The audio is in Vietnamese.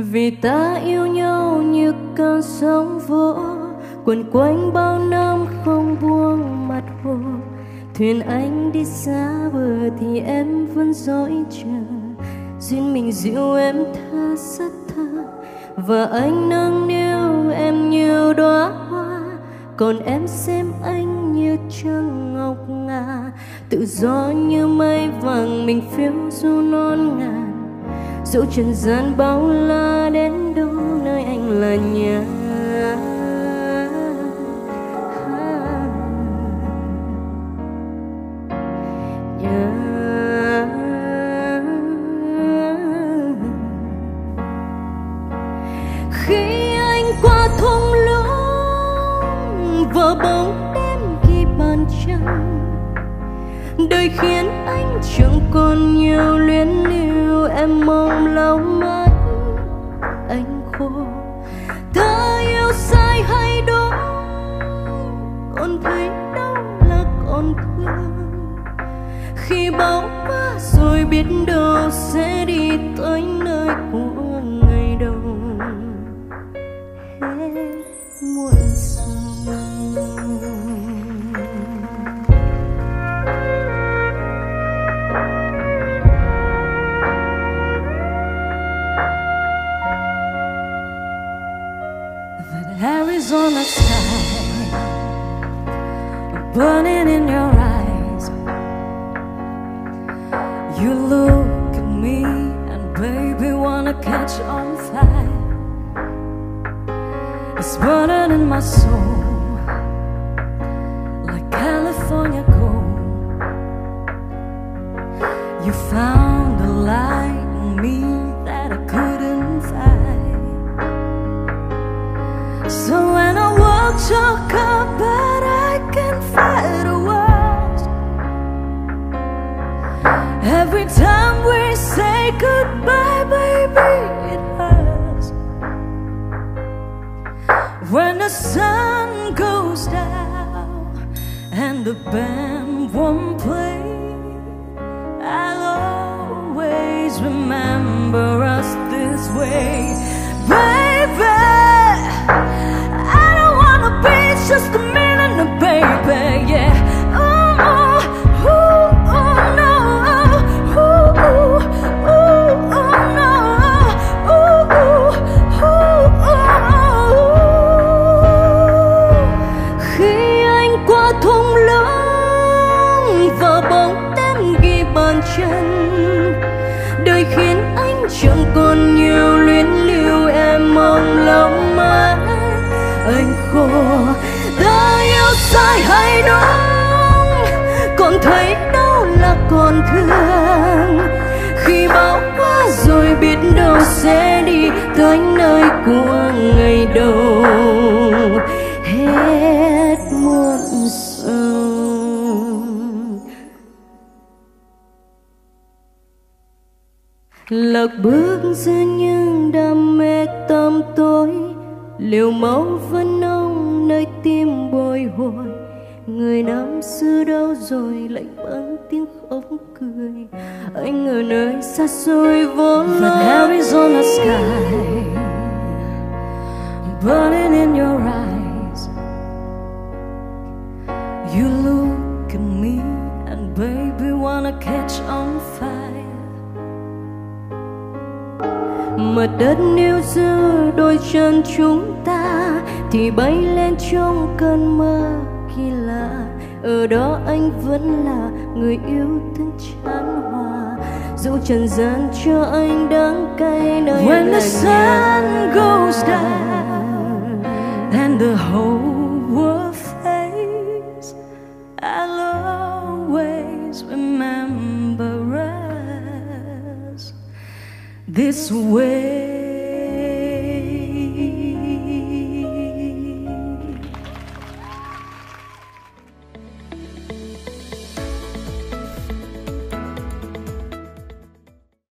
vì ta yêu nhau như cơn sóng vỗ, quần quanh bao năm không buông mặt hồ. Thuyền anh đi xa bờ thì em vẫn dõi chờ. Duyên mình dịu em tha rất thơ và anh nâng niu em như đóa hoa. Còn em xem anh như trăng ngọc ngà, tự do như mây vàng mình phiêu du non ngàn dẫu trần gian bao la đến đâu, nơi anh là nhà. Khi anh qua thung lũng, vỡ bóng đêm ghi bàn trăng. Đời khiến anh chẳng còn nhiều luyến lưu, em mong khổ. Ta yêu sai hay đúng, còn thấy đâu là còn thương. Khi bão qua rồi biết đâu sẽ đi tới nơi của Arizona sky burning in your eyes. You look at me and baby wanna catch on fire. It's burning in my soul I walk your I can fight a world. Every time we say goodbye, baby, it hurts. When the sun goes down and the band won't play, I'll always remember us this way, just a minute, baby. Yeah. Ooh, no. Ooh, ooh, ooh, no. Ooh, ooh, ooh. khi anh qua thung lũng và bóng đêm ghi bàn chân đời khiến anh chẳng còn nhiều luyến lưu em mong lòng mãi anh khổ sai hay đúng còn thấy đâu là còn thương. Khi bão qua rồi biết đâu sẽ đi tới nơi của ngày đầu. Hết muộn sầu lạc bước giữa những đam mê tâm tối, liều máu vẫn trái tim bồi hồi người năm xưa đâu rồi lạnh băng tiếng khóc cười anh ở nơi xa xôi vô lối Arizona sky burning in your eyes. mặt đất níu giữ đôi chân chúng ta thì bay lên trong cơn mơ kỳ lạ. Ở đó anh vẫn là người yêu thương chán hòa. Dù trần gian cho anh đắng cay nơi When the sun goes down and the whole I'll always remember this way.